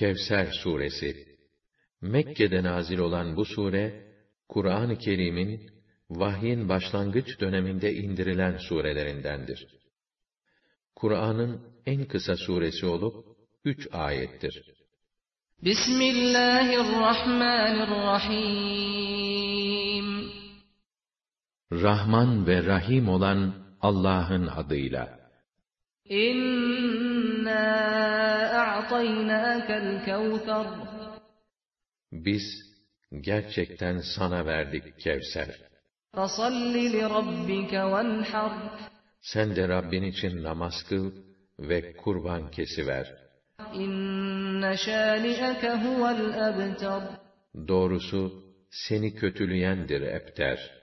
Kevser suresi Mekke'de nazil olan bu sure Kur'an-ı Kerim'in vahyin başlangıç döneminde indirilen surelerindendir. Kur'an'ın en kısa suresi olup üç ayettir. Bismillahirrahmanirrahim. Rahman ve Rahim olan Allah'ın adıyla. Kevser. Biz gerçekten sana verdik Kevser. Sen de Rabbin için namaz kıl ve kurban kesiver. Doğrusu seni kötüleyendir Ebter.